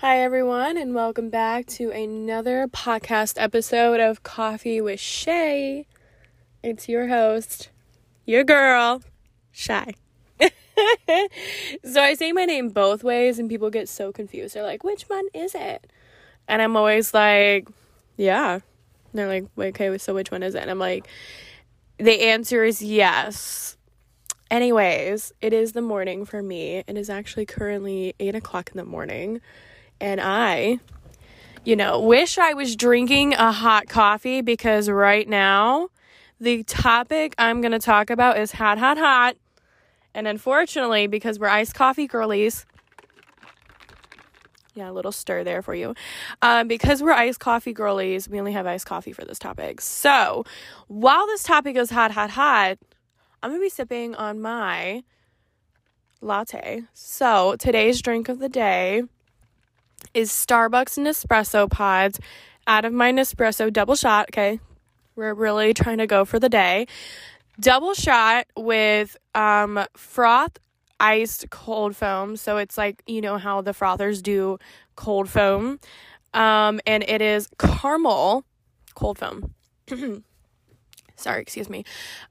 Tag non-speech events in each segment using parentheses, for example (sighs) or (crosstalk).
Hi, everyone, and welcome back to another podcast episode of Coffee with Chey. It's your host, your girl, Chey. (laughs) so I say my name both ways, and people get so confused. They're like, which one is it? And I'm always like, yeah. And they're like, okay, so which one is it? And I'm like, the answer is yes. Anyways, it is the morning for me. It is actually currently 8 o'clock in the morning and I, you know, wish I was drinking a hot coffee because right now the topic I'm going to talk about is hot, hot, hot. And unfortunately, because we're iced coffee girlies, yeah, a little stir there for you. Um, because we're iced coffee girlies, we only have iced coffee for this topic. So while this topic is hot, hot, hot, I'm going to be sipping on my latte. So today's drink of the day is Starbucks Nespresso pods out of my Nespresso double shot. Okay, we're really trying to go for the day. Double shot with um, froth iced cold foam. So it's like, you know, how the frothers do cold foam. Um, and it is caramel cold foam. (clears throat) Sorry, excuse me.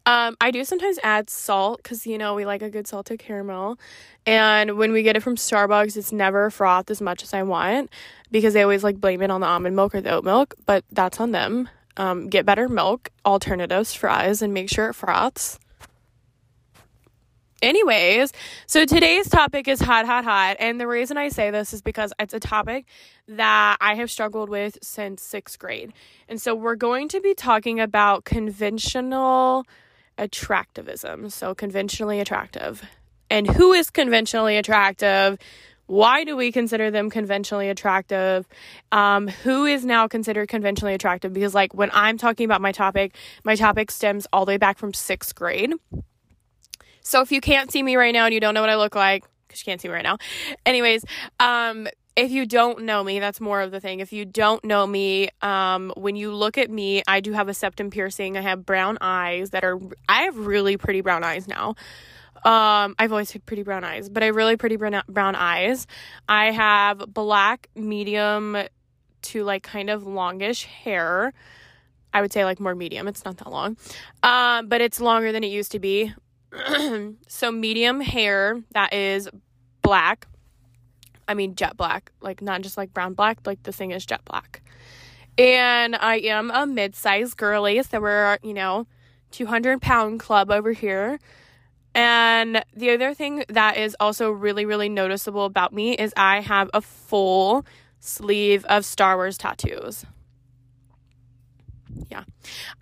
Um, I do sometimes add salt because you know we like a good salted caramel, and when we get it from Starbucks, it's never frothed as much as I want because they always like blame it on the almond milk or the oat milk, but that's on them. Um, get better milk alternatives fries and make sure it froths. Anyways, so today's topic is hot, hot, hot. And the reason I say this is because it's a topic that I have struggled with since sixth grade. And so we're going to be talking about conventional attractivism. So, conventionally attractive. And who is conventionally attractive? Why do we consider them conventionally attractive? Um, who is now considered conventionally attractive? Because, like, when I'm talking about my topic, my topic stems all the way back from sixth grade. So if you can't see me right now and you don't know what I look like, because you can't see me right now. Anyways, um, if you don't know me, that's more of the thing. If you don't know me, um, when you look at me, I do have a septum piercing. I have brown eyes that are, I have really pretty brown eyes now. Um, I've always had pretty brown eyes, but I have really pretty brown, brown eyes. I have black, medium to like kind of longish hair. I would say like more medium. It's not that long. Um, but it's longer than it used to be. (clears throat) so medium hair that is black. I mean jet black, like not just like brown black, like the thing is jet black. And I am a mid-sized girly, so we're, you know, 200 pound club over here. And the other thing that is also really, really noticeable about me is I have a full sleeve of Star Wars tattoos. Yeah.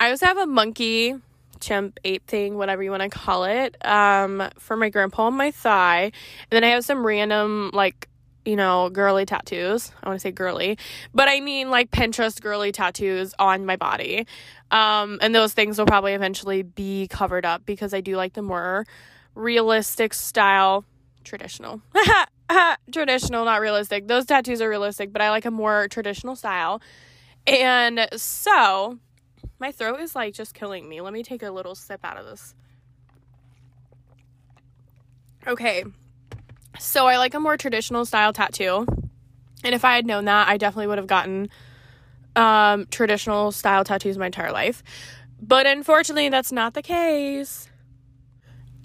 I also have a monkey chimp ape thing, whatever you want to call it, um, for my grandpa on my thigh. And then I have some random, like, you know, girly tattoos. I want to say girly, but I mean like Pinterest girly tattoos on my body. Um, and those things will probably eventually be covered up because I do like the more realistic style, traditional. (laughs) traditional, not realistic. Those tattoos are realistic, but I like a more traditional style. And so my throat is like just killing me. Let me take a little sip out of this. Okay. So I like a more traditional style tattoo. And if I had known that, I definitely would have gotten um, traditional style tattoos my entire life. But unfortunately, that's not the case.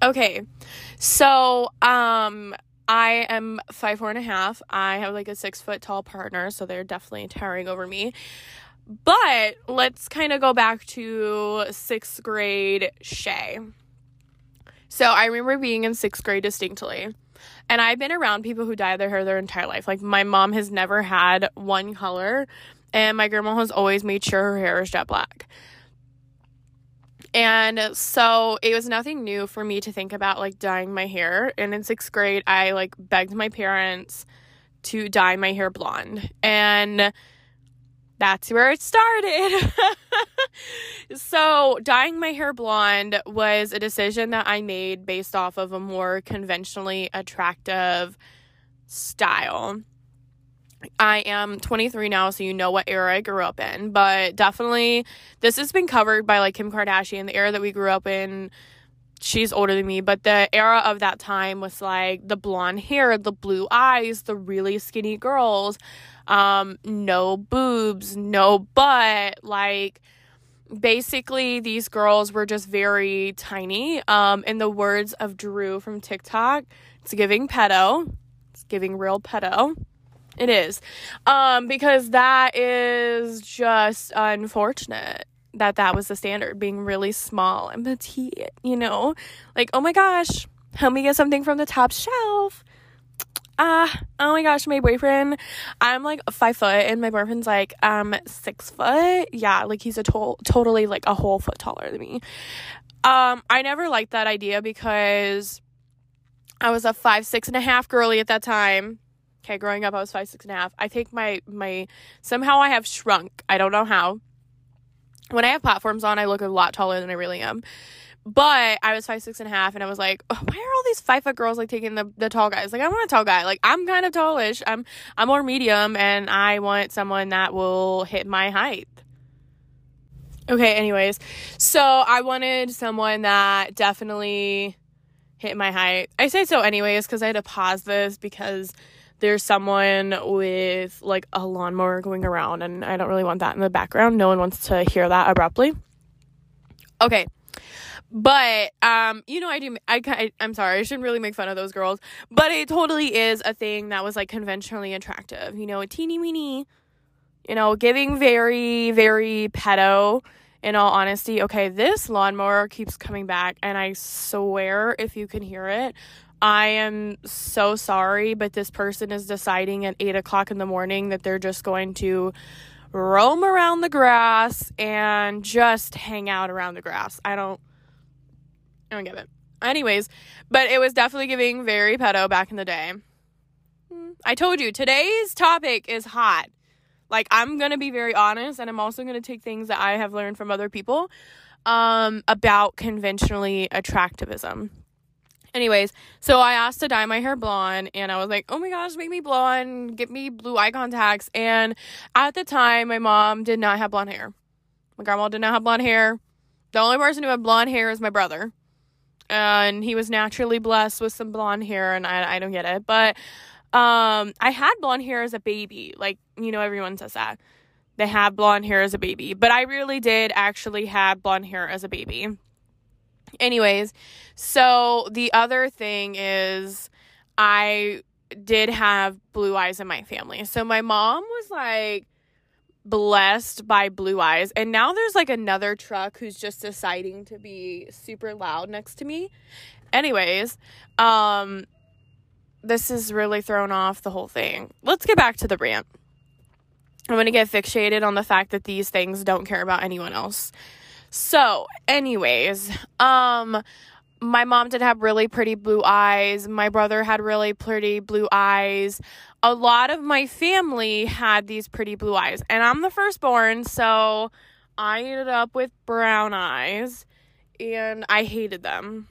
Okay. So, um, I am five four and a half. I have like a six foot tall partner, so they're definitely towering over me. But let's kind of go back to sixth grade Chey. So I remember being in sixth grade distinctly. And I've been around people who dye their hair their entire life. Like my mom has never had one color, and my grandma has always made sure her hair is jet black. And so it was nothing new for me to think about like dyeing my hair. And in sixth grade, I like begged my parents to dye my hair blonde. And that's where it started. (laughs) so, dyeing my hair blonde was a decision that I made based off of a more conventionally attractive style. I am 23 now, so you know what era I grew up in, but definitely this has been covered by like Kim Kardashian, the era that we grew up in she's older than me, but the era of that time was like the blonde hair, the blue eyes, the really skinny girls, um, no boobs, no butt, like basically these girls were just very tiny. Um, in the words of Drew from TikTok, it's giving pedo. It's giving real pedo. It is. Um, because that is just unfortunate that that was the standard, being really small and petite, you know? Like, oh my gosh, help me get something from the top shelf. Ah, oh my gosh, my boyfriend, I'm like five foot and my boyfriend's like um six foot. Yeah, like he's a to- totally like a whole foot taller than me. Um, I never liked that idea because I was a five, six and a half girly at that time. Okay, growing up I was five, six and a half. I think my my somehow I have shrunk. I don't know how when I have platforms on, I look a lot taller than I really am. But I was five, six and a half, and I was like, oh, why are all these five foot girls like taking the, the tall guys? Like, I want a tall guy. Like, I'm kind of tallish. I'm I'm more medium, and I want someone that will hit my height. Okay, anyways, so I wanted someone that definitely hit my height. I say so anyways because I had to pause this because there's someone with like a lawnmower going around and I don't really want that in the background. No one wants to hear that abruptly. Okay. But um you know I do I, I I'm sorry. I shouldn't really make fun of those girls, but it totally is a thing that was like conventionally attractive. You know, a teeny weeny you know, giving very very pedo in all honesty, okay, this lawnmower keeps coming back, and I swear if you can hear it, I am so sorry, but this person is deciding at eight o'clock in the morning that they're just going to roam around the grass and just hang out around the grass. I don't, I don't get it. Anyways, but it was definitely giving very pedo back in the day. Hmm, I told you today's topic is hot. Like I'm gonna be very honest, and I'm also gonna take things that I have learned from other people um, about conventionally attractivism. Anyways, so I asked to dye my hair blonde and I was like, oh my gosh, make me blonde, get me blue eye contacts. And at the time, my mom did not have blonde hair. My grandma did not have blonde hair. The only person who had blonde hair is my brother. And he was naturally blessed with some blonde hair, and I, I don't get it. But um, I had blonde hair as a baby. Like, you know, everyone says that. They have blonde hair as a baby. But I really did actually have blonde hair as a baby. Anyways, so the other thing is I did have blue eyes in my family. So my mom was like blessed by blue eyes. And now there's like another truck who's just deciding to be super loud next to me. Anyways, um this is really thrown off the whole thing. Let's get back to the rant. I'm going to get fixated on the fact that these things don't care about anyone else. So, anyways, um my mom did have really pretty blue eyes. My brother had really pretty blue eyes. A lot of my family had these pretty blue eyes. And I'm the firstborn, so I ended up with brown eyes and I hated them.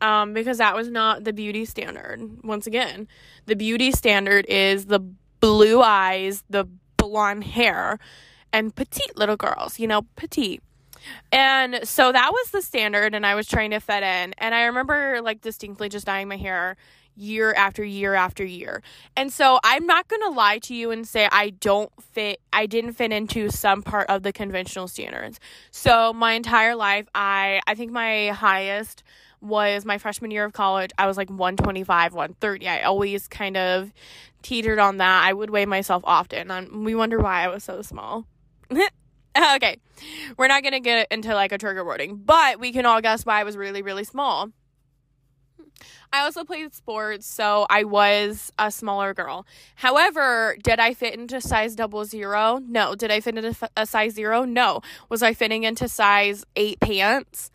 Um, because that was not the beauty standard. Once again, the beauty standard is the blue eyes, the blonde hair, and petite little girls, you know, petite. And so that was the standard, and I was trying to fit in. And I remember like distinctly just dyeing my hair year after year after year. And so I'm not going to lie to you and say I don't fit I didn't fit into some part of the conventional standards. So my entire life I I think my highest was my freshman year of college. I was like 125, 130. I always kind of teetered on that. I would weigh myself often. And we wonder why I was so small. (laughs) (laughs) okay, we're not gonna get into like a trigger warning, but we can all guess why I was really, really small. I also played sports, so I was a smaller girl. However, did I fit into size double zero? No. Did I fit into a size zero? No. Was I fitting into size eight pants?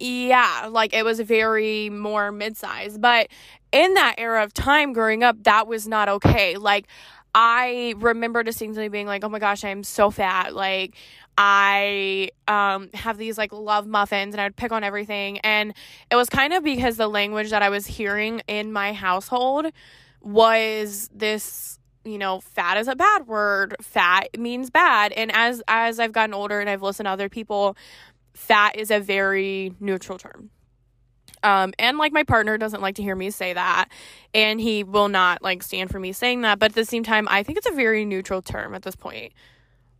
Yeah, like it was very more mid size. But in that era of time growing up, that was not okay. Like, I remember distinctly being like, oh my gosh, I'm so fat. Like, I um, have these like love muffins and I would pick on everything. And it was kind of because the language that I was hearing in my household was this you know fat is a bad word fat means bad and as as i've gotten older and i've listened to other people fat is a very neutral term Um, and like my partner doesn't like to hear me say that, and he will not like stand for me saying that. But at the same time, I think it's a very neutral term at this point.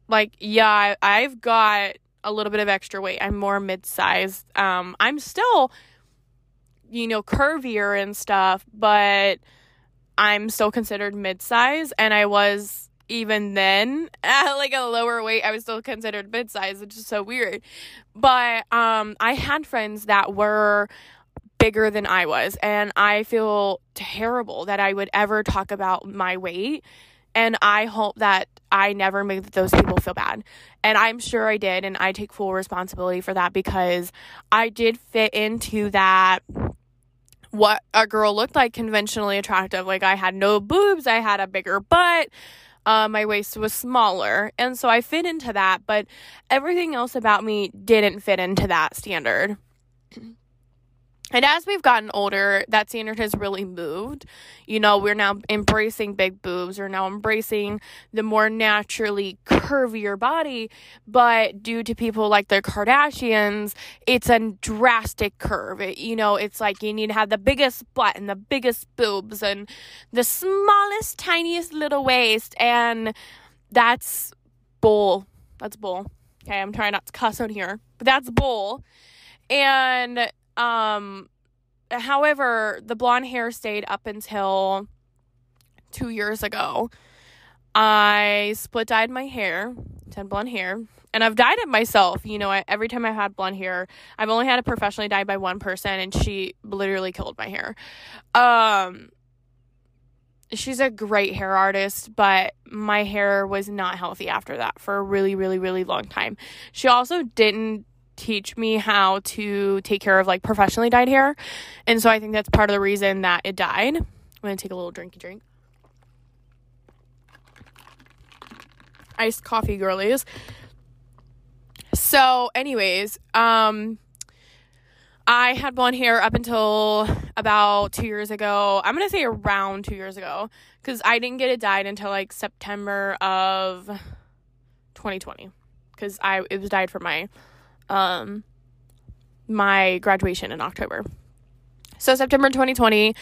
Like, yeah, I've got a little bit of extra weight. I'm more mid-sized. Um, I'm still, you know, curvier and stuff, but I'm still considered mid-size, and I was even then (laughs) at like a lower weight i was still considered mid-size which is so weird but um i had friends that were bigger than i was and i feel terrible that i would ever talk about my weight and i hope that i never made those people feel bad and i'm sure i did and i take full responsibility for that because i did fit into that what a girl looked like conventionally attractive like i had no boobs i had a bigger butt uh, my waist was smaller. And so I fit into that, but everything else about me didn't fit into that standard. And as we've gotten older, that standard has really moved. You know, we're now embracing big boobs. We're now embracing the more naturally curvier body. But due to people like the Kardashians, it's a drastic curve. It, you know, it's like you need to have the biggest butt and the biggest boobs and the smallest, tiniest little waist. And that's bull. That's bull. Okay, I'm trying not to cuss on here, but that's bull. And um, however, the blonde hair stayed up until two years ago. I split dyed my hair, had blonde hair, and I've dyed it myself. You know, I, every time I've had blonde hair, I've only had it professionally dyed by one person, and she literally killed my hair. Um, she's a great hair artist, but my hair was not healthy after that for a really, really, really long time. She also didn't teach me how to take care of like professionally dyed hair. And so I think that's part of the reason that it died. I'm going to take a little drinky drink. Iced coffee girlies. So, anyways, um I had blonde hair up until about 2 years ago. I'm to say around 2 years ago cuz I didn't get it dyed until like September of 2020 cuz I it was dyed for my um, my graduation in October. So September 2020,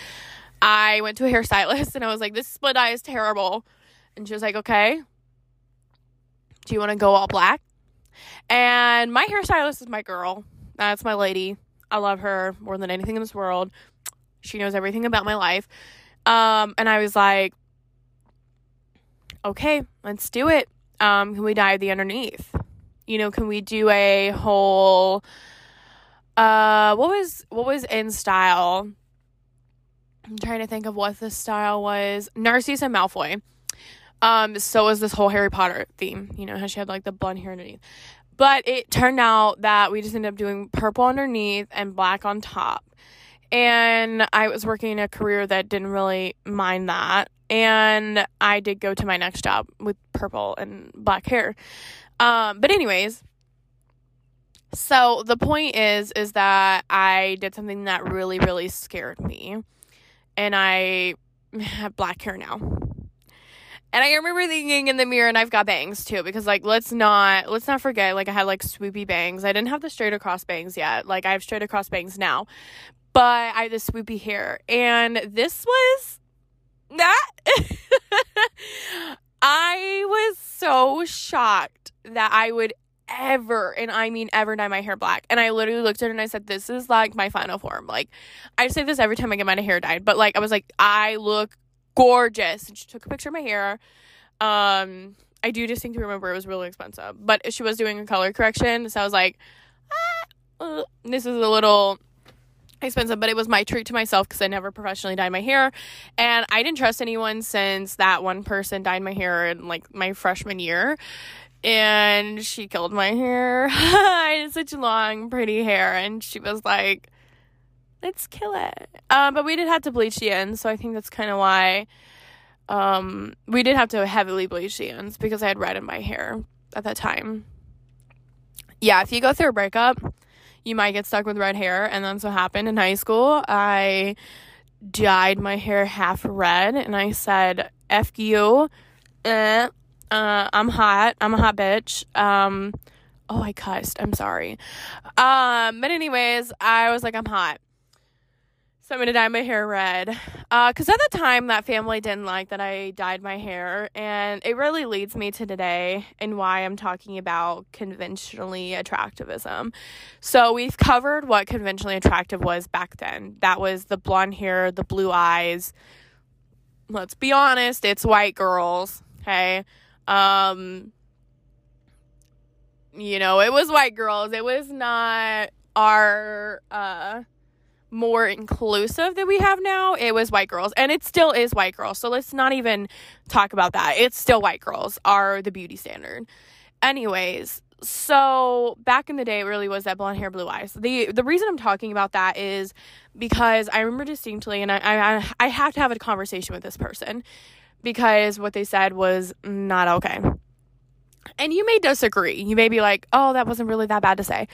I went to a hairstylist (laughs) and I was like, "This split dye is terrible," and she was like, "Okay, do you want to go all black?" And my hairstylist is my girl. That's my lady. I love her more than anything in this world. She knows everything about my life. Um, and I was like, okay, let's do it. Um, can we dye the underneath? You know, can we do a whole uh what was what was in style? I'm trying to think of what the style was. Narcissa Malfoy. Um, so was this whole Harry Potter theme, you know, how she had like the blonde hair underneath. But it turned out that we just ended up doing purple underneath and black on top. And I was working in a career that didn't really mind that. And I did go to my next job with purple and black hair. Um, but anyways, so the point is is that I did something that really really scared me. And I (laughs) have black hair now. And I remember thinking in the mirror, and I've got bangs too, because like let's not let's not forget, like I had like swoopy bangs. I didn't have the straight across bangs yet. Like I have straight across bangs now, but I had the swoopy hair, and this was that. (laughs) I was so shocked that I would ever, and I mean ever, dye my hair black. And I literally looked at it and I said, This is like my final form. Like, I say this every time I get my hair dyed, but like, I was like, I look gorgeous. And she took a picture of my hair. Um, I do distinctly remember it was really expensive, but she was doing a color correction. So I was like, ah, uh, This is a little expensive, but it was my treat to myself because I never professionally dyed my hair. And I didn't trust anyone since that one person dyed my hair in like my freshman year and she killed my hair. (laughs) I had such long, pretty hair, and she was like, "Let's kill it." Um, but we did have to bleach the ends, so I think that's kind of why. Um, we did have to heavily bleach the ends because I had red in my hair at that time. Yeah, if you go through a breakup, you might get stuck with red hair, and that's what happened in high school. I dyed my hair half red, and I said, "F you." Eh, uh, I'm hot. I'm a hot bitch. Um, oh, I cussed. I'm sorry. Um, but anyways, I was like, I'm hot. So I'm gonna dye my hair red. Uh, Because uh, at the time, that family didn't like that I dyed my hair. And it really leads me to today and why I'm talking about conventionally attractivism. So we've covered what conventionally attractive was back then. That was the blonde hair, the blue eyes. Let's be honest, it's white girls. Okay. Um, you know, it was white girls. It was not our uh more inclusive that we have now, it was white girls. And it still is white girls. So let's not even talk about that. It's still white girls are the beauty standard. Anyways, so back in the day it really was that blonde hair, blue eyes. The the reason I'm talking about that is because I remember distinctly and I I, I have to have a conversation with this person because what they said was not okay. And you may disagree. You may be like, oh, that wasn't really that bad to say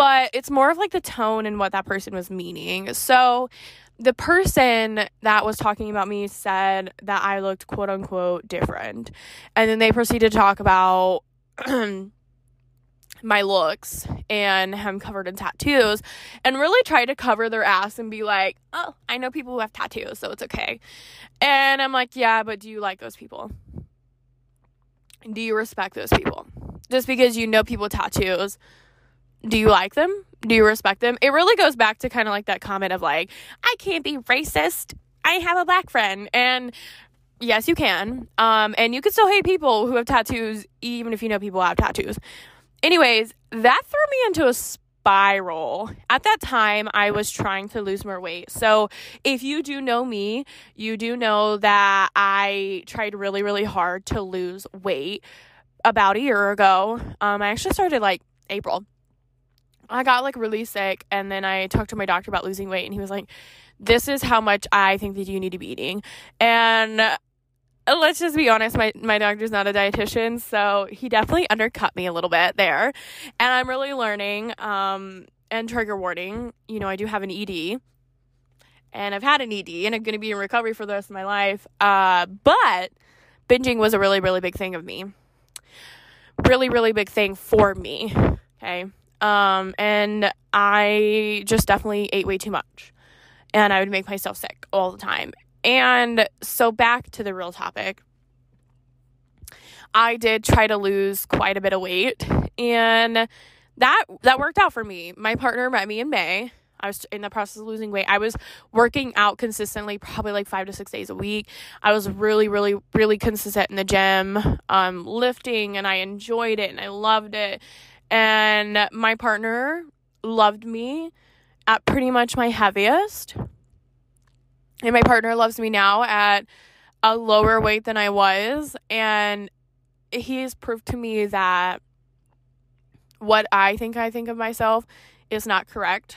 but it's more of like the tone and what that person was meaning. So the person that was talking about me said that I looked quote unquote different. And then they proceeded to talk about (clears throat) my looks and I'm covered in tattoos and really try to cover their ass and be like, oh, I know people who have tattoos, so it's okay. And I'm like, yeah, but do you like those people? Do you respect those people? Just because you know people tattoos do you like them? Do you respect them? It really goes back to kind of like that comment of like, I can't be racist. I have a black friend. And yes, you can. Um, and you can still hate people who have tattoos, even if you know people have tattoos. Anyways, that threw me into a spiral. At that time, I was trying to lose more weight. So, if you do know me, you do know that I tried really, really hard to lose weight about a year ago. Um, I actually started like April I got like really sick and then I talked to my doctor about losing weight and he was like, This is how much I think that you need to be eating. And let's just be honest, my, my doctor's not a dietitian, so he definitely undercut me a little bit there. And I'm really learning, um, and trigger warning, you know, I do have an ED. And I've had an ED and I'm gonna be in recovery for the rest of my life. Uh, but binging was a really, really big thing of me. Really, really big thing for me. Okay. Um, and I just definitely ate way too much. And I would make myself sick all the time. And so back to the real topic. I did try to lose quite a bit of weight and that that worked out for me. My partner met me in May. I was in the process of losing weight. I was working out consistently, probably like five to six days a week. I was really, really, really consistent in the gym, um, lifting, and I enjoyed it and I loved it. And my partner loved me at pretty much my heaviest. And my partner loves me now at a lower weight than I was. And he's proved to me that what I think I think of myself is not correct.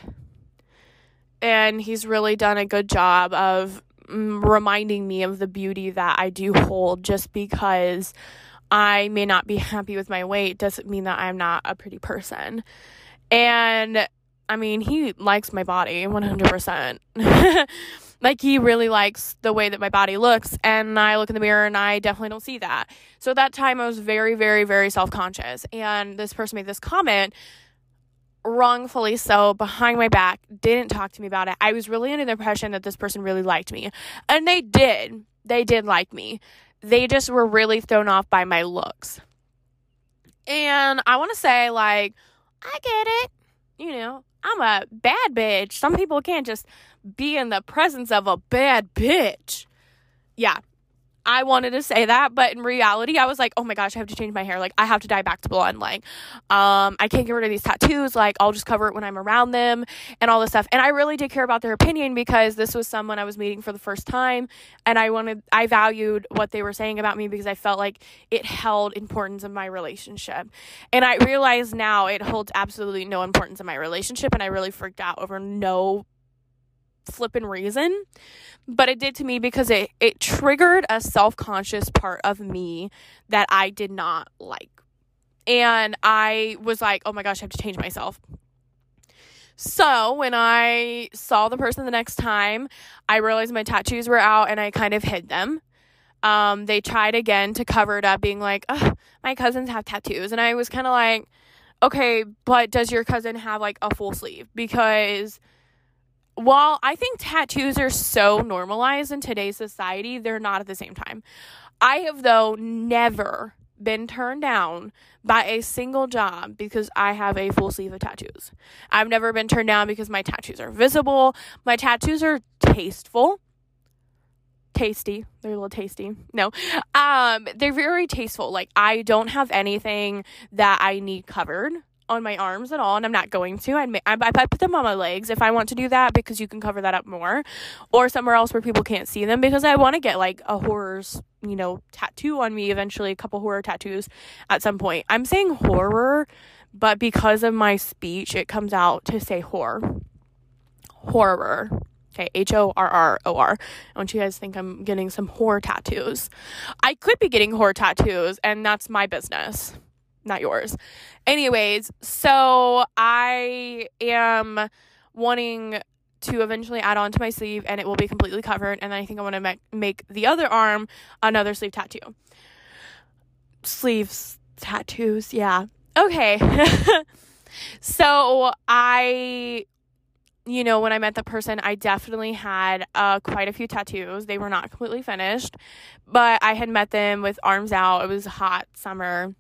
And he's really done a good job of mm, reminding me of the beauty that I do hold just because I may not be happy with my weight doesn't mean that I'm not a pretty person. And I mean, he likes my body 100%. (laughs) like, he really likes the way that my body looks. And I look in the mirror and I definitely don't see that. So, at that time, I was very, very, very self conscious. And this person made this comment, wrongfully so, behind my back, didn't talk to me about it. I was really under the impression that this person really liked me. And they did. They did like me they just were really thrown off by my looks. And I want to say, like, I get it. You know, I'm a bad bitch. Some people can't just be in the presence of a bad bitch. Yeah, I wanted to say that, but in reality, I was like, oh my gosh, I have to change my hair. Like, I have to dye back to blonde. Like, um, I can't get rid of these tattoos. Like, I'll just cover it when I'm around them and all this stuff. And I really did care about their opinion because this was someone I was meeting for the first time. And I wanted, I valued what they were saying about me because I felt like it held importance in my relationship. And I realize now it holds absolutely no importance in my relationship. And I really freaked out over no flippin' reason but it did to me because it it triggered a self-conscious part of me that I did not like. And I was like, "Oh my gosh, I have to change myself." So, when I saw the person the next time, I realized my tattoos were out and I kind of hid them. Um, they tried again to cover it up, being like, my cousins have tattoos. And I was kind of like, okay, but does your cousin have like a full sleeve? Because while I think tattoos are so normalized in today's society, they're not at the same time. I have, though, never been turned down by a single job because I have a full sleeve of tattoos. I've never been turned down because my tattoos are visible. My tattoos are tasteful. Tasty. They're a little tasty. No. Um, they're very tasteful. Like I don't have anything that I need covered on my arms at all, and I'm not going to. I, I, I put them on my legs if I want to do that because you can cover that up more, or somewhere else where people can't see them because I want to get like a horror's you know tattoo on me eventually, a couple horror tattoos at some point. I'm saying horror, but because of my speech, it comes out to say horror, horror. Okay, H O R R O R. I want you guys to think I'm getting some horror tattoos. I could be getting horror tattoos, and that's my business not yours. Anyways, so I am wanting to eventually add on to my sleeve and it will be completely covered and then I think I want to make, make the other arm another sleeve tattoo. Sleeves tattoos, yeah. Okay. (laughs) so I you know, when I met the person, I definitely had uh, quite a few tattoos. They were not completely finished, but I had met them with arms out. It was hot summer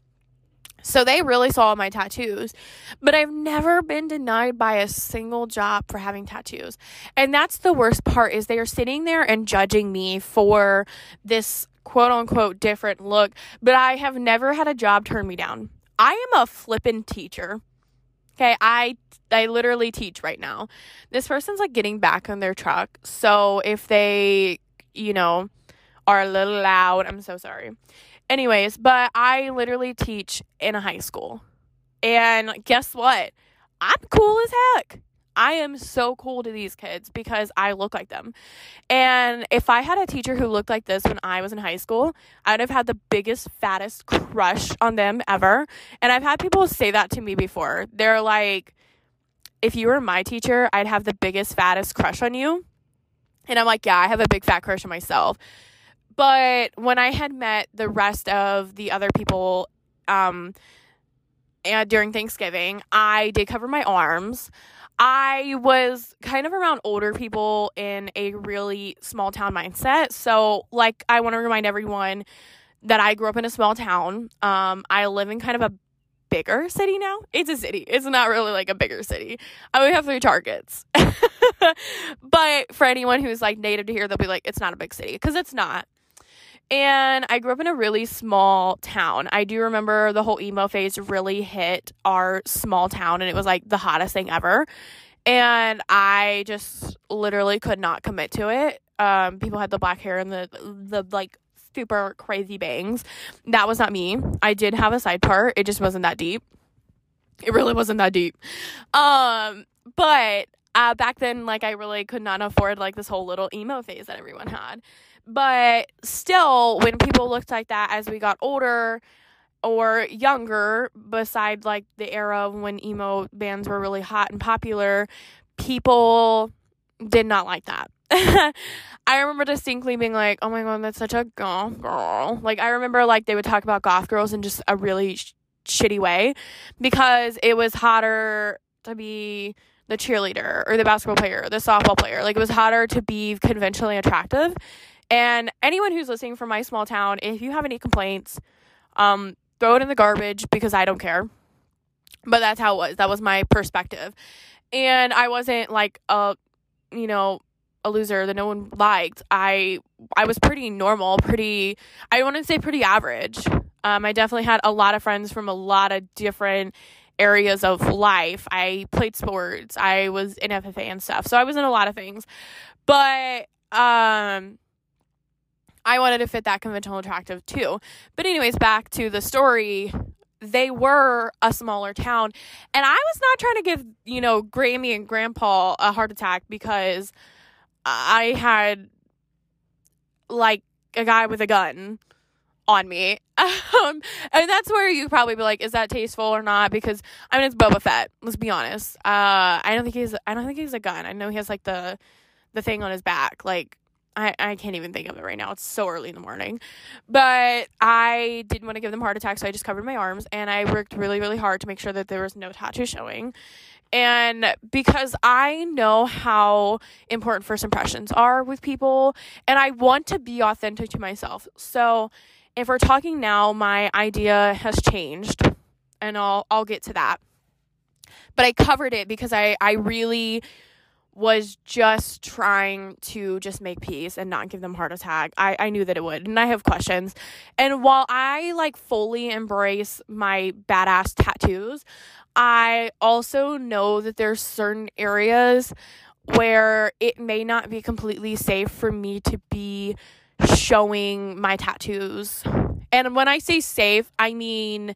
so they really saw my tattoos. But I've never been denied by a single job for having tattoos. And that's the worst part is they are sitting there and judging me for this quote unquote different look, but I have never had a job turn me down. I am a flippin' teacher. Okay, I I literally teach right now. This person's like getting back on their truck. So if they, you know, are a little loud, I'm so sorry. Anyways, but I literally teach in a high school. And guess what? I'm cool as heck. I am so cool to these kids because I look like them. And if I had a teacher who looked like this when I was in high school, I'd have had the biggest, fattest crush on them ever. And I've had people say that to me before. They're like, if you were my teacher, I'd have the biggest, fattest crush on you. And I'm like, yeah, I have a big fat crush on myself. But when I had met the rest of the other people um, and during Thanksgiving, I did cover my arms. I was kind of around older people in a really small town mindset. So, like, I want to remind everyone that I grew up in a small town. Um, I live in kind of a bigger city now. It's a city. It's not really like a bigger city. I only have three targets. (laughs) but for anyone who's like native to here, they'll be like, it's not a big city because it's not. And I grew up in a really small town. I do remember the whole emo phase really hit our small town, and it was like the hottest thing ever. And I just literally could not commit to it. Um, people had the black hair and the the like super crazy bangs. That was not me. I did have a side part. It just wasn't that deep. It really wasn't that deep. Um, but uh, back then, like I really could not afford like this whole little emo phase that everyone had. But still, when people looked like that as we got older or younger, beside like the era when emo bands were really hot and popular, people did not like that. (laughs) I remember distinctly being like, "Oh my god, that's such a goth girl." Like I remember like they would talk about goth girls in just a really sh- shitty way because it was hotter to be the cheerleader or the basketball player, or the softball player. Like it was hotter to be conventionally attractive and anyone who's listening from my small town, if you have any complaints, um, throw it in the garbage because I don't care. But that's how it was. That was my perspective. And I wasn't like a, you know, a loser that no one liked. I I was pretty normal, pretty I wouldn't say pretty average. Um, I definitely had a lot of friends from a lot of different areas of life. I played sports. I was in FFA and stuff. So I was in a lot of things. But um I wanted to fit that conventional attractive too. But anyways, back to the story. They were a smaller town, and I was not trying to give, you know, Grammy and Grandpa a heart attack because I had like a guy with a gun on me. (laughs) Um, and that's where you probably be like, is that tasteful or not? Because I mean, it's Boba Fett. Let's be honest. Uh, I don't think he's. I don't think he's a gun. I know he has like the, the thing on his back. Like I, I can't even think of it right now. It's so early in the morning. But I didn't want to give them heart attacks, so I just covered my arms and I worked really, really hard to make sure that there was no tattoo showing. And because I know how important first impressions are with people, and I want to be authentic to myself. So if we're talking now, my idea has changed, and I'll I'll get to that. But I covered it because I, I really was just trying to just make peace and not give them heart attack. I, I knew that it would and I have questions. And while I like fully embrace my badass tattoos, I also know that there's certain areas where it may not be completely safe for me to be showing my tattoos. And when I say safe, I mean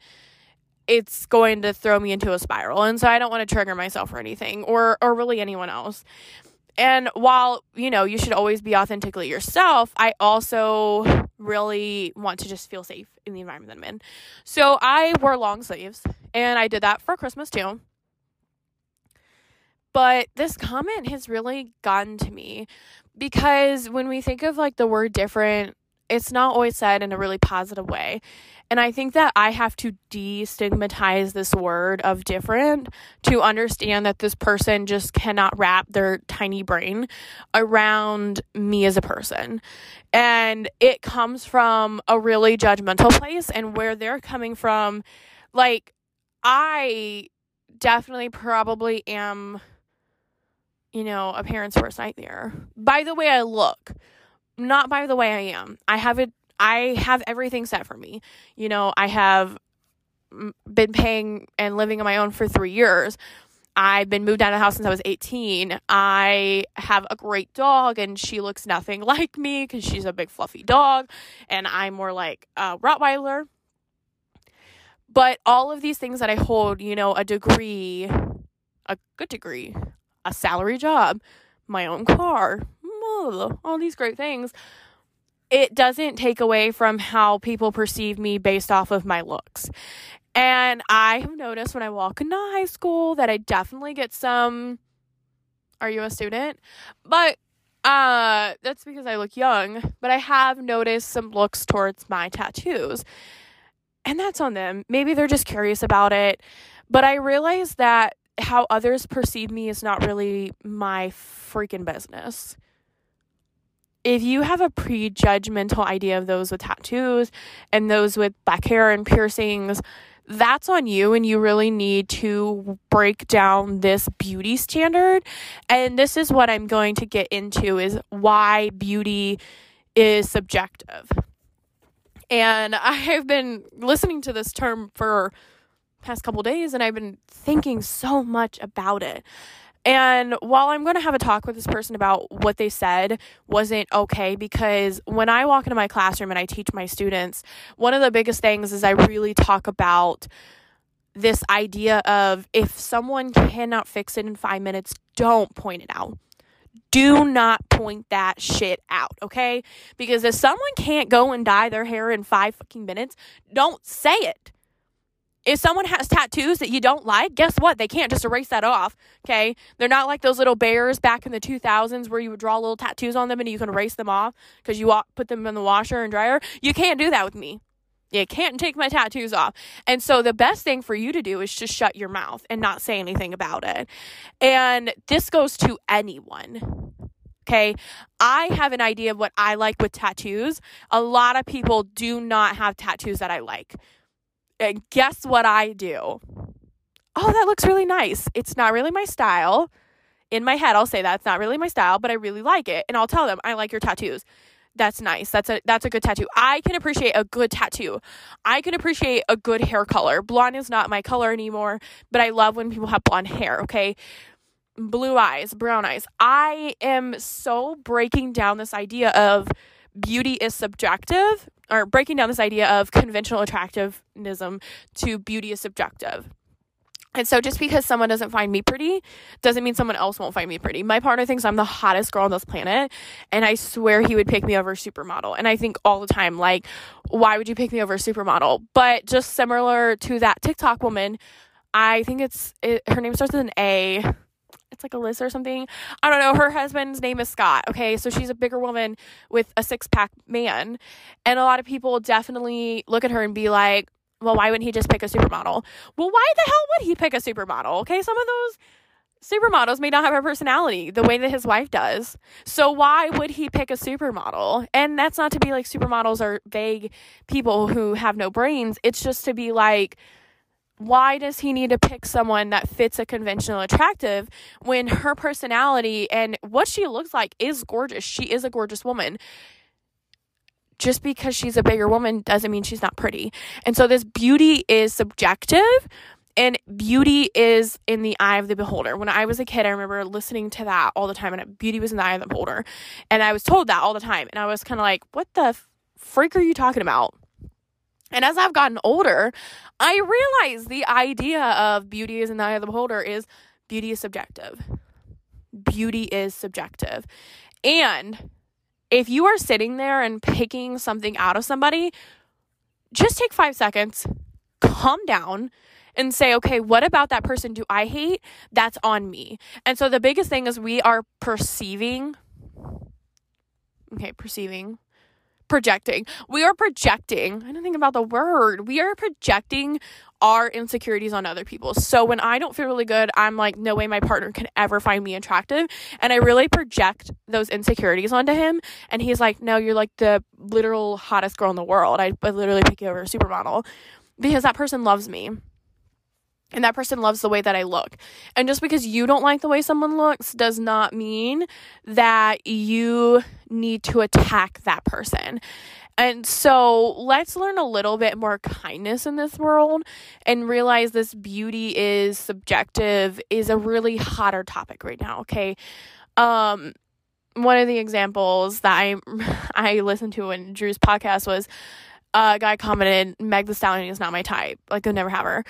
it's going to throw me into a spiral. And so I don't want to trigger myself or anything or or really anyone else. And while, you know, you should always be authentically yourself, I also really want to just feel safe in the environment that I'm in. So I wore long sleeves and I did that for Christmas too. But this comment has really gotten to me because when we think of like the word different, it's not always said in a really positive way. And I think that I have to destigmatize this word of different to understand that this person just cannot wrap their tiny brain around me as a person. And it comes from a really judgmental place and where they're coming from. Like, I definitely probably am, you know, a parent's worst nightmare by the way I look not by the way I am. I have it I have everything set for me. You know, I have been paying and living on my own for 3 years. I've been moved out of the house since I was 18. I have a great dog and she looks nothing (laughs) like me cuz she's a big fluffy dog and I'm more like a Rottweiler. But all of these things that I hold, you know, a degree, a good degree, a salary job, my own car, all these great things, it doesn't take away from how people perceive me based off of my looks. And I have noticed when I walk into high school that I definitely get some are you a student? But uh that's because I look young, but I have noticed some looks towards my tattoos. And that's on them. Maybe they're just curious about it. But I realize that how others perceive me is not really my freaking business if you have a prejudgmental idea of those with tattoos and those with black hair and piercings, that's on you and you really need to break down this beauty standard. And this is what i'm going to get into is why beauty is subjective. And (laughs) i have been listening to this term for past couple days and i've been thinking so much about it and while I'm going to have a talk with this person about what they said wasn't okay, because when I walk into my classroom and I teach my students, one of the biggest things is I really talk about this idea of if someone cannot fix it in five minutes, don't point it out. Do not point that shit out, okay? Because if someone can't go and dye their hair in five fucking minutes, don't say it. If someone has tattoos that you don't like, guess what? They can't just erase that off. Okay. They're not like those little bears back in the 2000s where you would draw little tattoos on them and you can erase them off because you put them in the washer and dryer. You can't do that with me. You can't take my tattoos off. And so the best thing for you to do is just shut your mouth and not say anything about it. And this goes to anyone. Okay. I have an idea of what I like with tattoos. A lot of people do not have tattoos that I like. And guess what I do? Oh, that looks really nice. It's not really my style. In my head, I'll say that's not really my style, but I really like it. And I'll tell them, I like your tattoos. That's nice. That's a that's a good tattoo. I can appreciate a good tattoo. I can appreciate a good hair color. Blonde is not my color anymore, but I love when people have blonde hair, okay? Blue eyes, brown eyes. I am so breaking down this idea of beauty is subjective or breaking down this idea of conventional attractivism to beauty is subjective. And so just because someone doesn't find me pretty doesn't mean someone else won't find me pretty. My partner thinks I'm the hottest girl on this planet, and I swear he would pick me over a supermodel. And I think all the time, like, why would you pick me over a supermodel? But just similar to that TikTok woman, I think it's it, her name starts with an A. it's like Alyssa or something. I don't know. Her husband's name is Scott. Okay. So she's a bigger woman with a six pack man. And a lot of people definitely look at her and be like, well, why wouldn't he just pick a supermodel? Well, why the hell would he pick a supermodel? Okay. Some of those supermodels may not have a personality the way that his wife does. So why would he pick a supermodel? And that's not to be like supermodels are vague people who have no brains. It's just to be like, why does he need to pick someone that fits a conventional attractive when her personality and what she looks like is gorgeous? She is a gorgeous woman. Just because she's a bigger woman doesn't mean she's not pretty. And so this beauty is subjective and beauty is in the eye of the beholder. When I was a kid, I remember listening to that all the time and beauty was in the eye of the beholder. And I was told that all the time and I was kind of like, "What the freak are you talking about?" And as I've gotten older, I realize the idea of beauty is in the eye of the beholder is beauty is subjective. Beauty is subjective. And if you are sitting there and picking something out of somebody, just take five seconds, calm down, and say, okay, what about that person do I hate? That's on me. And so the biggest thing is we are perceiving, okay, perceiving projecting. We are projecting. I don't think about the word. We are projecting our insecurities on other people. So when I don't feel really good, I'm like, no way my partner can ever find me attractive. And I really project those insecurities onto him. And he's like, no, you're like the literal hottest girl in the world. I, I literally pick you over a supermodel because that person loves me and that person loves the way that I look. And just because you don't like the way someone looks does not mean that you need to attack that person. And so let's learn a little bit more kindness in this world and realize this beauty is subjective is a really hotter topic right now, okay? Um one of the examples that I (laughs) I listened to in Drew's podcast was a guy commented, Meg Thee Stallion is not my type. Like, I'll never have her.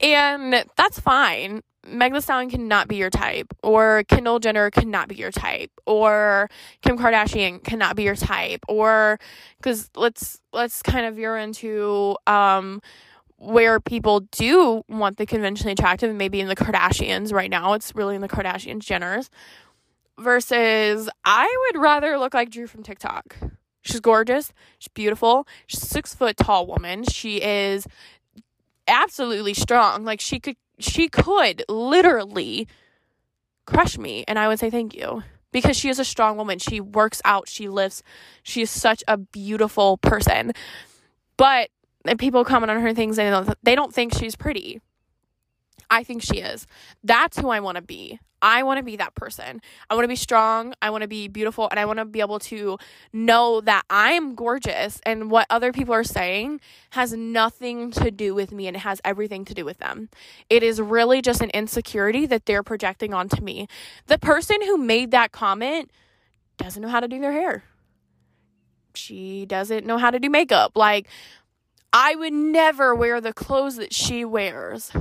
And that's fine. Meg Thee Stallion cannot be your type, or Kendall Jenner cannot be your type, or Kim Kardashian cannot be your type, or because let's let's kind of veer into um where people do want the conventionally attractive, and maybe in the Kardashians right now. It's really in the Kardashians, Jenners, versus I would rather look like Drew from TikTok. She's gorgeous. She's beautiful. She's six foot tall woman. She is absolutely strong. Like she could she could literally crush me and I would say thank you because she is a strong woman. She works out, she lifts. She is such a beautiful person. But people comment on her things and they don't think she's pretty. I think she is. That's who I want to be. I want to be that person. I want to be strong. I want to be beautiful. And I want to be able to know that I'm gorgeous and what other people are saying has nothing to do with me and it has everything to do with them. It is really just an insecurity that they're projecting onto me. The person who made that comment doesn't know how to do their hair. She doesn't know how to do makeup. Like, I would never wear the clothes that she wears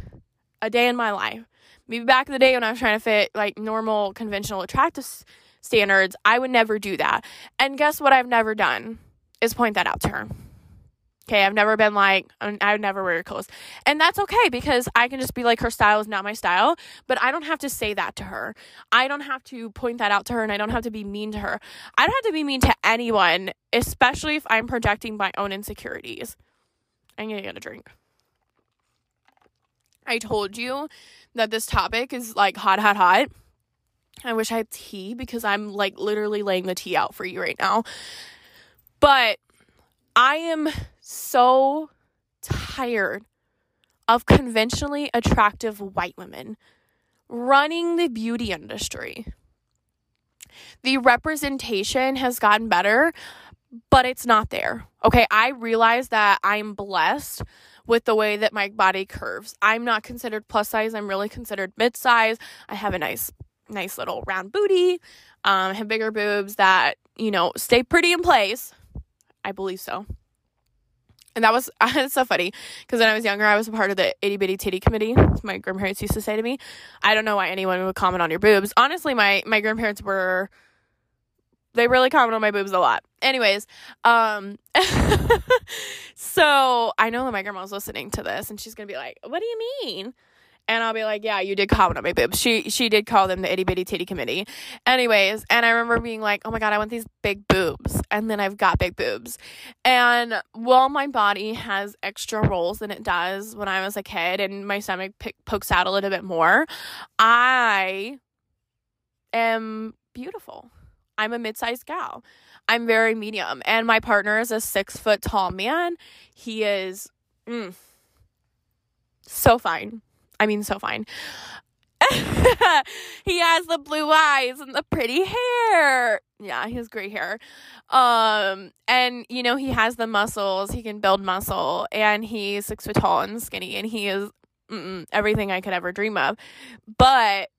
a day in my life. Maybe back in the day when I was trying to fit like normal conventional attractive standards, I would never do that. And guess what I've never done is point that out to her. Okay, I've never been like, I would never wear your clothes. And that's okay because I can just be like, her style is not my style, but I don't have to say that to her. I don't have to point that out to her and I don't have to be mean to her. I don't have to be mean to anyone, especially if I'm projecting my own insecurities. I'm gonna get a drink. I told you that this topic is like hot, hot, hot. I wish I had tea because I'm like literally laying the tea out for you right now. But I am so tired of conventionally attractive white women running the beauty industry. The representation has gotten better, but it's not there. Okay, I realize that I'm blessed with the way that my body curves. I'm not considered plus size. I'm really considered mid size. I have a nice, nice little round booty. Um, I have bigger boobs that, you know, stay pretty in place. I believe so. And that was (laughs) it's so funny because when I was younger, I was a part of the itty bitty titty committee. My grandparents used to say to me, "I don't know why anyone would comment on your boobs." Honestly, my my grandparents were they really comment on my boobs a lot. Anyways, um (laughs) so I know that my grandma's listening to this and she's gonna be like, What do you mean? And I'll be like, yeah, you did comment on my boobs. She she did call them the itty bitty titty committee. Anyways, and I remember being like, oh my god, I want these big boobs, and then I've got big boobs. And while my body has extra rolls than it does when I was a kid, and my stomach p- pokes out a little bit more, I am beautiful. I'm a mid-sized gal. I'm very medium, and my partner is a six foot tall man. He is mm, so fine. I mean, so fine. (laughs) he has the blue eyes and the pretty hair. Yeah, he has gray hair. Um, and you know, he has the muscles. He can build muscle, and he's six foot tall and skinny, and he is everything I could ever dream of. But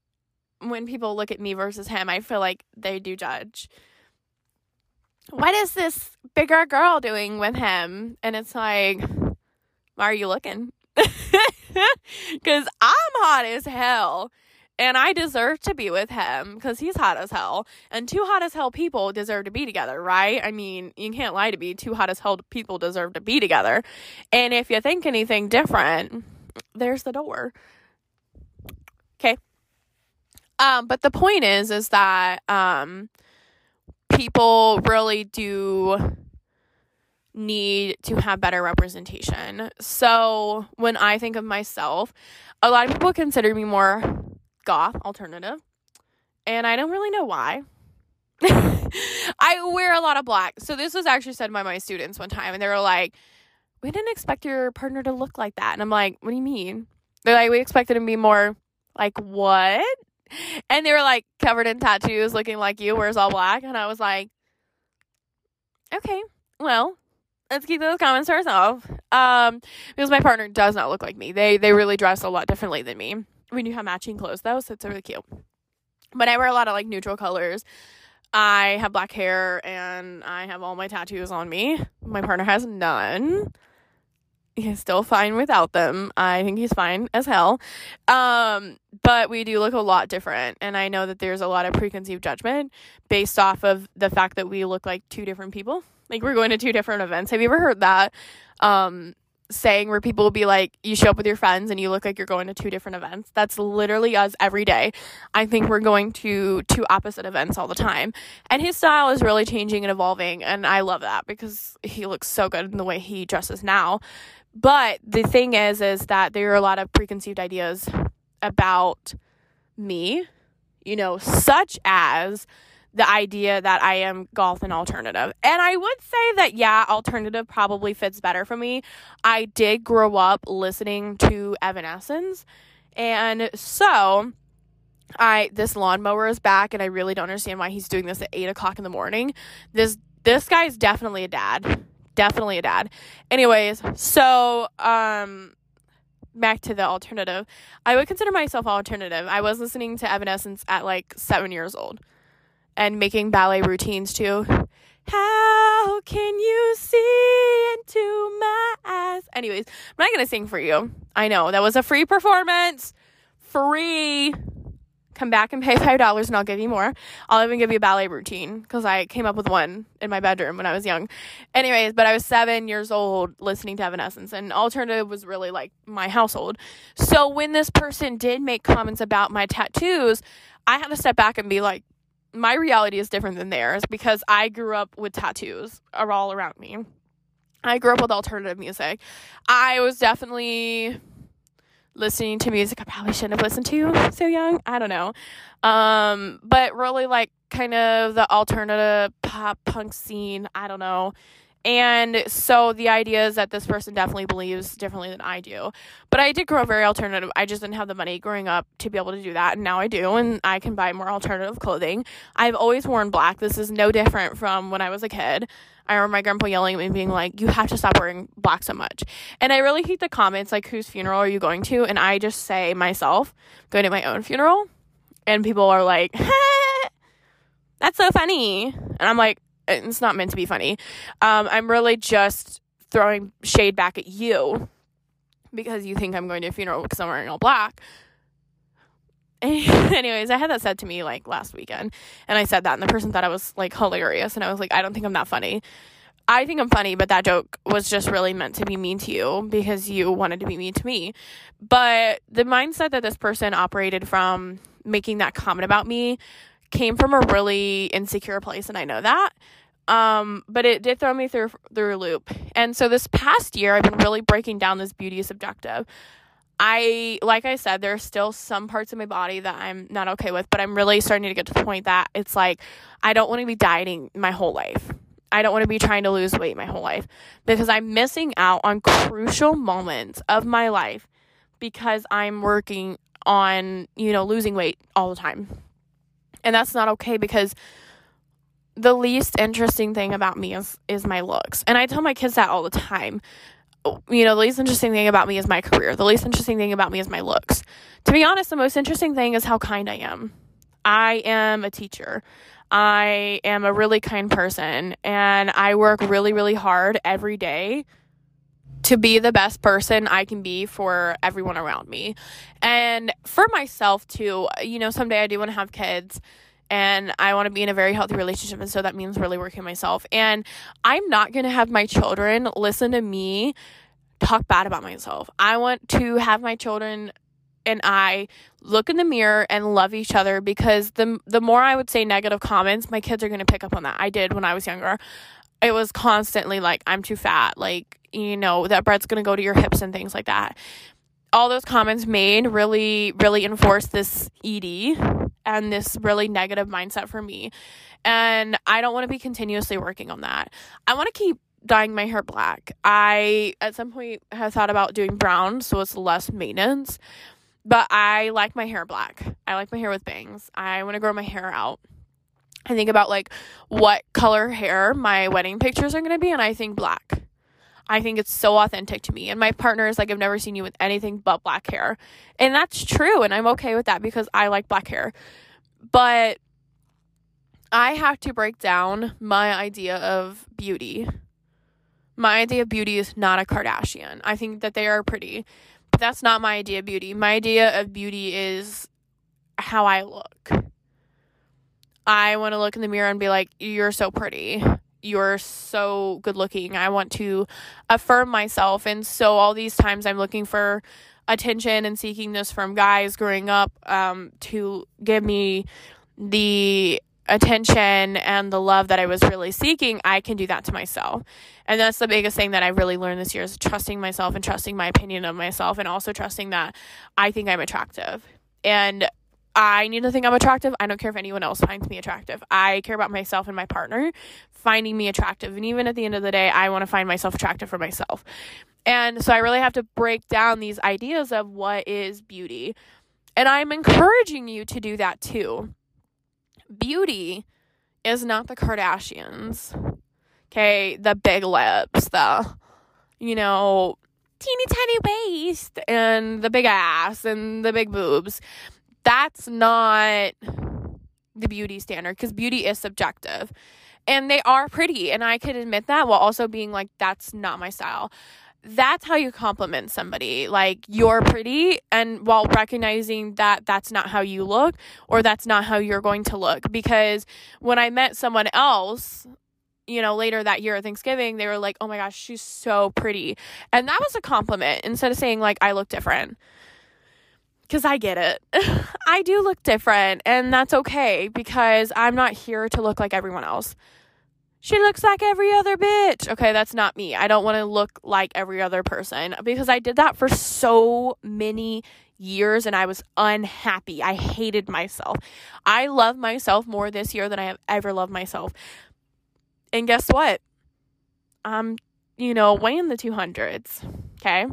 when people look at me versus him, I feel like they do judge. What is this bigger girl doing with him? And it's like, why are you looking? (laughs) Because I'm hot as hell. And I deserve to be with him because he's hot as hell. And two hot as hell people deserve to be together, right? I mean, you can't lie to me. Two hot as hell people deserve to be together. And if you think anything different, there's the door. Um, but the point is, is that um, people really do need to have better representation. So when I think of myself, a lot of people consider me more goth, alternative, and I don't really know why. (laughs) I wear a lot of black. So this was actually said by my students one time, and they were like, "We didn't expect your partner to look like that." And I'm like, "What do you mean?" They're like, "We expected him to be more like what?" And they were like covered in tattoos, looking like you, wears all black, and I was like, "Okay, well, let's keep those comments to ourselves. Um, because my partner does not look like me. They they really dress a lot differently than me. We do have matching clothes though, so it's really cute. But I wear a lot of like neutral colors. I have black hair and I have all my tattoos on me. My partner has none. He's still fine without them. I think he's fine as hell. Um, but we do look a lot different. And I know that there's a lot of preconceived judgment based off of the fact that we look like two different people. Like we're going to two different events. Have you ever heard that um, saying where people will be like, you show up with your friends and you look like you're going to two different events? That's literally us every day. I think we're going to two opposite events all the time. And his style is really changing and evolving. And I love that because he looks so good in the way he dresses now. But the thing is, is that there are a lot of preconceived ideas about me, you know, such as the idea that I am goth and alternative. And I would say that, yeah, alternative probably fits better for me. I did grow up listening to Evanescence. And so I this lawnmower is back and I really don't understand why he's doing this at eight o'clock in the morning. This this guy's definitely a dad. Definitely a dad. Anyways, so um back to the alternative. I would consider myself alternative. I was listening to Evanescence at like seven years old and making ballet routines too. How can you see into my eyes? Anyways, I'm not gonna sing for you. I know that was a free performance. Free. Come back and pay (laughs) five dollars and I'll give you more. I'll even give you a ballet routine because I came up with one in my bedroom when I was young. Anyways, but I was seven years old listening to Evanescence, and alternative was really like my household. So when this person did make comments about my tattoos, I had to step back and be like, my reality is different than theirs because I grew up with tattoos are all around me. I grew up with alternative music. I was definitely listening to music I probably shouldn't have listened to so young. I don't know. Um, but really like kind of the alternative pop punk scene. I don't know. And so the idea is that this person definitely believes differently than I do. But I did grow very alternative. I just didn't have the money growing up to be able to do that. And now I do. And I can buy more alternative clothing. I've always worn black. This is no different from when I was a kid. I remember my grandpa yelling at me being like, You have to stop wearing black so much. And I really hate the comments like, Whose funeral are you going to? And I just say myself, going to my own funeral. And people are like, (laughs) That's so funny. And I'm like, it's not meant to be funny. Um, I'm really just throwing shade back at you because you think I'm going to a funeral because I'm wearing all black. (laughs) Anyways, I had that said to me like last weekend, and I said that, and the person thought I was like hilarious, and I was like, I don't think I'm that funny. I think I'm funny, but that joke was just really meant to be mean to you because you wanted to be mean to me. But the mindset that this person operated from making that comment about me came from a really insecure place, and I know that. Um, but it did throw me through through a loop. And so this past year, I've been really breaking down this beauty subjective. I like I said, there are still some parts of my body that I'm not okay with, but I'm really starting to get to the point that it's like I don't want to be dieting my whole life. I don't want to be trying to lose weight my whole life because I'm missing out on crucial moments of my life because I'm working on, you know, losing weight all the time. And that's not okay because the least interesting thing about me is is my looks. And I tell my kids that all the time. You know, the least interesting thing about me is my career. The least interesting thing about me is my looks. To be honest, the most interesting thing is how kind I am. I am a teacher. I am a really kind person and I work really, really hard every day to be the best person I can be for everyone around me. And for myself too, you know, someday I do want to have kids and I want to be in a very healthy relationship and so that means really working myself. And I'm not going to have my children listen to me talk bad about myself. I want to have my children and I look in the mirror and love each other because the the more I would say negative comments, my kids are going to pick up on that. I did when I was younger. It was constantly like I'm too fat, like you know, that bread's going to go to your hips and things like that. All those comments made really really enforced this ED and this really negative mindset for me. And I don't want to be continuously working on that. I want to keep dyeing my hair black. I at some point have thought about doing brown so it's less maintenance but I like my hair black. I like my hair with bangs. I want to grow my hair out. I think about like what color hair my wedding pictures are going to be, and I think black. I think it's so authentic to me. And my partner is like, I've never seen you with anything but black hair. And that's true. And I'm okay with that because I like black hair. But I have to break down my idea of beauty. My idea of beauty is not a Kardashian. I think that they are pretty but that's not my idea of beauty. My idea of beauty is how I look. I want to look in the mirror and be like, you're so pretty. You're so good looking. I want to affirm myself. And so, all these times, I'm looking for attention and seeking this from guys growing up um, to give me the attention and the love that I was really seeking, I can do that to myself. And that's the biggest thing that I really learned this year is trusting myself and trusting my opinion of myself and also trusting that I think I'm attractive. And I need to think I'm attractive. I don't care if anyone else finds me attractive. I care about myself and my partner finding me attractive. And even at the end of the day, I want to find myself attractive for myself. And so I really have to break down these ideas of what is beauty. And I'm encouraging you to do that too beauty is not the Kardashians. Okay, the big lips, the you know, teeny tiny waist and the big ass and the big boobs. That's not the beauty standard because beauty is subjective. And they are pretty, and I could admit that while also being like, that's not my style that's how you compliment somebody. Like you're pretty and while recognizing that that's not how you look or that's not how you're going to look because when I met someone else you know, later that year at Thanksgiving, they were like, oh my gosh, she's so pretty. And that was a compliment instead of saying, like, I look different. Because I get it. (laughs) I do look different, and that's okay because I'm not here to look like everyone else she looks like every other bitch. Okay, that's not me. I don't want to look like every other person because I did that for so many years and I was unhappy. I hated myself. I love myself more this year than I have ever loved myself. And guess what? I'm, you know, weighing the 200s. Okay.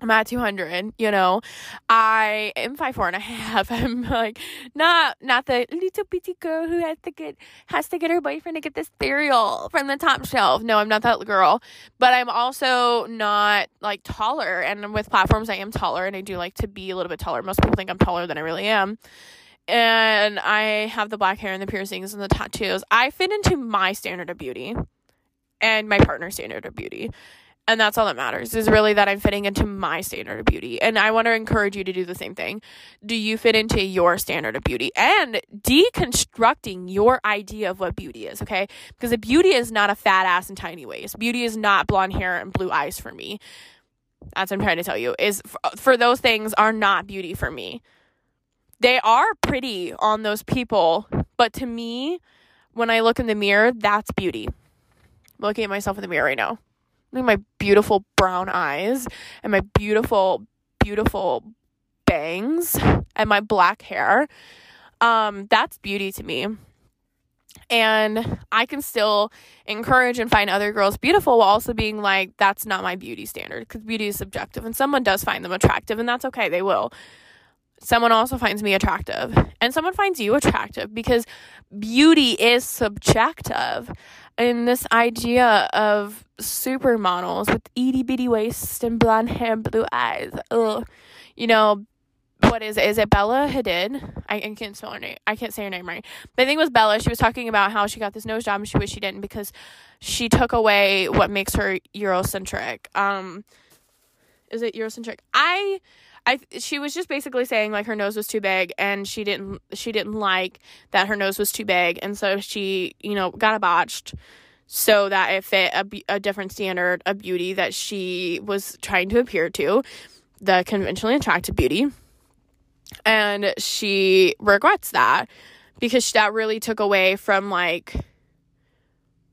I'm at 200, you know. I am five four and a half. (laughs) I'm like not not the little bitty girl who has to get has to get her boyfriend to get the cereal from the top shelf. No, I'm not that girl. But I'm also not like taller. And with platforms, I am taller, and I do like to be a little bit taller. Most people think I'm taller than I really am. And I have the black hair and the piercings and the tattoos. I fit into my standard of beauty and my partner's standard of beauty And that's all that matters is really that I'm fitting into my standard of beauty. And I want to encourage you to do the same thing. Do you fit into your standard of beauty? And deconstructing your idea of what beauty is, okay? Because a beauty is not a fat ass and tiny waist. Beauty is not blonde hair and blue eyes for me. That's what I'm trying to tell you. Is for, uh, for those things are not beauty for me. They are pretty on those people, but to me, when I look in the mirror, that's beauty. I'm looking at myself in the mirror right now. Look at my beautiful brown eyes and my beautiful, beautiful bangs and my black hair. Um, that's beauty to me. And I can still encourage and find other girls beautiful while also being like, that's not my beauty standard because beauty is subjective and someone does find them attractive and that's okay. They will. Someone also finds me attractive and someone finds you attractive because beauty is subjective. And this idea of supermodels with itty bitty waists and blonde hair and blue eyes, ugh, you know, what is it? Is it Bella Hadid? I, I can't spell her name. I can't say her name right. But I think it was Bella. She was talking about how she got this nose job and she wished she didn't because she took away what makes her Eurocentric. Um, is it Eurocentric? I, I. She was just basically saying like her nose was too big and she didn't. She didn't like that her nose was too big, and so she, you know, got a botched so that it fit a, a different standard of beauty that she was trying to appear to, the conventionally attractive beauty and she regrets that because that really took away from like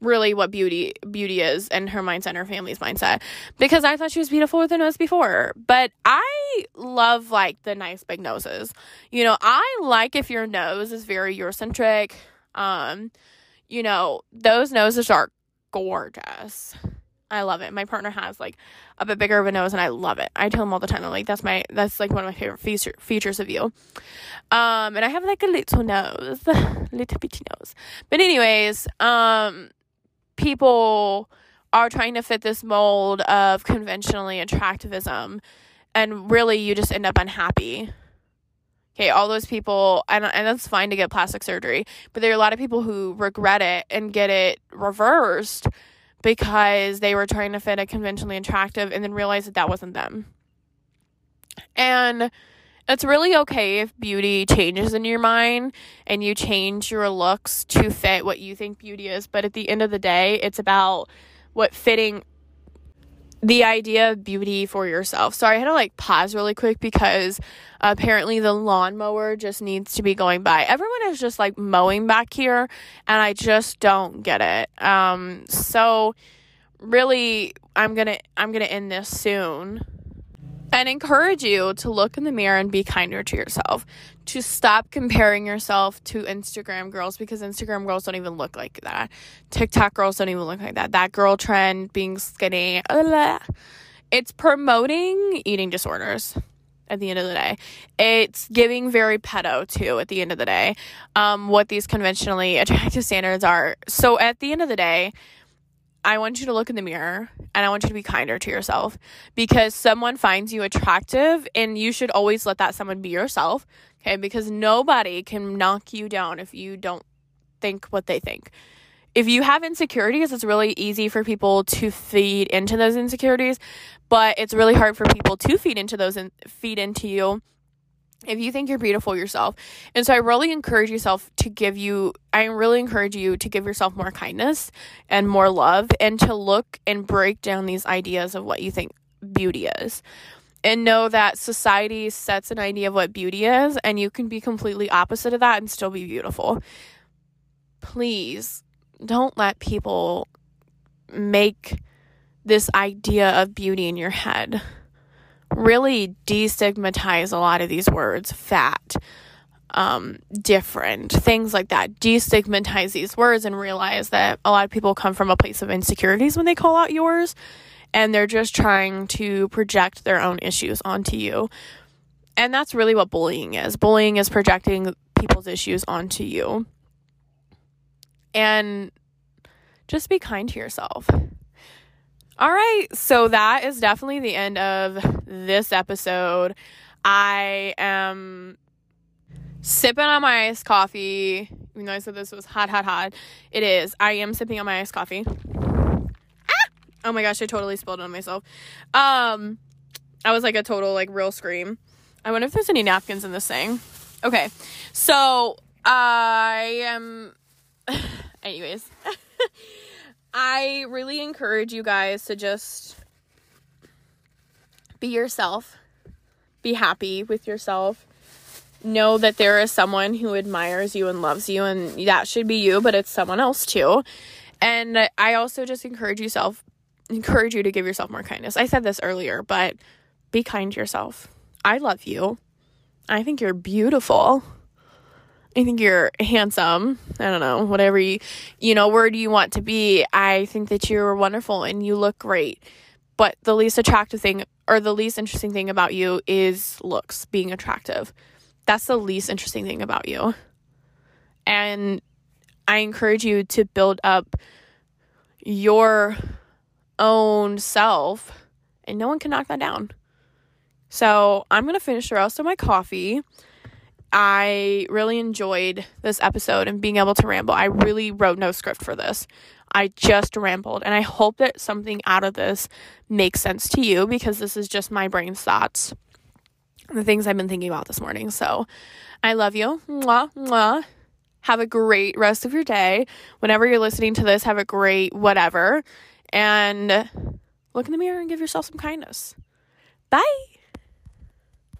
really what beauty beauty is and her mindset and her family's mindset because I thought she was beautiful with a nose before but I love like the nice big noses you know I like if your nose is very Eurocentric um you know those noses are gorgeous I love it. My partner has like a bit bigger of a nose and I love it. I tell him all the time, I'm like, that's my, that's like one of my favorite feature, features of you. Um, and I have like a little nose, (laughs) little bitty nose. But anyways, um, people are trying to fit this mold of conventionally attractivism and really you just end up unhappy. Okay, all those people, and, and that's fine to get plastic surgery, but there are a lot of people who regret it and get it reversed because they were trying to fit a conventionally attractive and then realize that that wasn't them. And it's really okay if beauty changes in your mind and you change your looks to fit what you think beauty is, but at the end of the day, it's about what fitting the idea of beauty for yourself. Sorry, I had to like pause really quick because apparently the lawnmower just needs to be going by. Everyone is just like mowing back here and I just don't get it. Um so really I'm going to I'm going to end this soon and encourage you to look in the mirror and be kinder to yourself. To stop comparing yourself to Instagram girls because Instagram girls don't even look like that. TikTok girls don't even look like that. That girl trend being skinny. It's promoting eating disorders at the end of the day. It's giving very pedo too at the end of the day. Um, what these conventionally attractive standards are. So at the end of the day, I want you to look in the mirror and I want you to be kinder to yourself because someone finds you attractive and you should always let that someone be yourself. Okay. Because nobody can knock you down if you don't think what they think. If you have insecurities, it's really easy for people to feed into those insecurities, but it's really hard for people to feed into those and feed into you if you think you're beautiful yourself. And so I really encourage yourself to give you I really encourage you to give yourself more kindness and more love and to look and break down these ideas of what you think beauty is. And know that society sets an idea of what beauty is and you can be completely opposite of that and still be beautiful. Please don't let people make this idea of beauty in your head really destigmatize a lot of these words fat um, different things like that. Destigmatize these words and realize that a lot of people come from a place of insecurities when they call out yours and they're just trying to project their own issues onto you. And that's really what bullying is. Bullying is projecting people's issues onto you. And just be kind to yourself all right, so that is definitely the end of this episode. I am sipping on my iced coffee. Even though I said this was hot, hot, hot, it is. I am sipping on my iced coffee. Ah! Oh my gosh, I totally spilled it on myself. Um, I was like a total like real scream. I wonder if there's any napkins in this thing. Okay, so I am. (sighs) Anyways, (laughs) I really encourage you guys to just be yourself, be happy with yourself. Know that there is someone who admires you and loves you, and that should be you, but it's someone else too. And I also just encourage yourself, encourage you to give yourself more kindness. I said this earlier, but be kind to yourself. I love you. I think you're beautiful. I think you're handsome. I don't know, whatever you, you know, word you want to be. I think that you're wonderful and you look great. But the least attractive thing or the least interesting thing about you is looks, being attractive. That's the least interesting thing about you. And I encourage you to build up your own self, and no one can knock that down. So I'm going to finish the rest of my coffee. I really enjoyed this episode and being able to ramble. I really wrote no script for this. I just rambled, and I hope that something out of this makes sense to you because this is just my brain's thoughts the things I've been thinking about this morning. So I love you. Mwah, mwah. Have a great rest of your day. Whenever you're listening to this, have a great whatever. And look in the mirror and give yourself some kindness. Bye.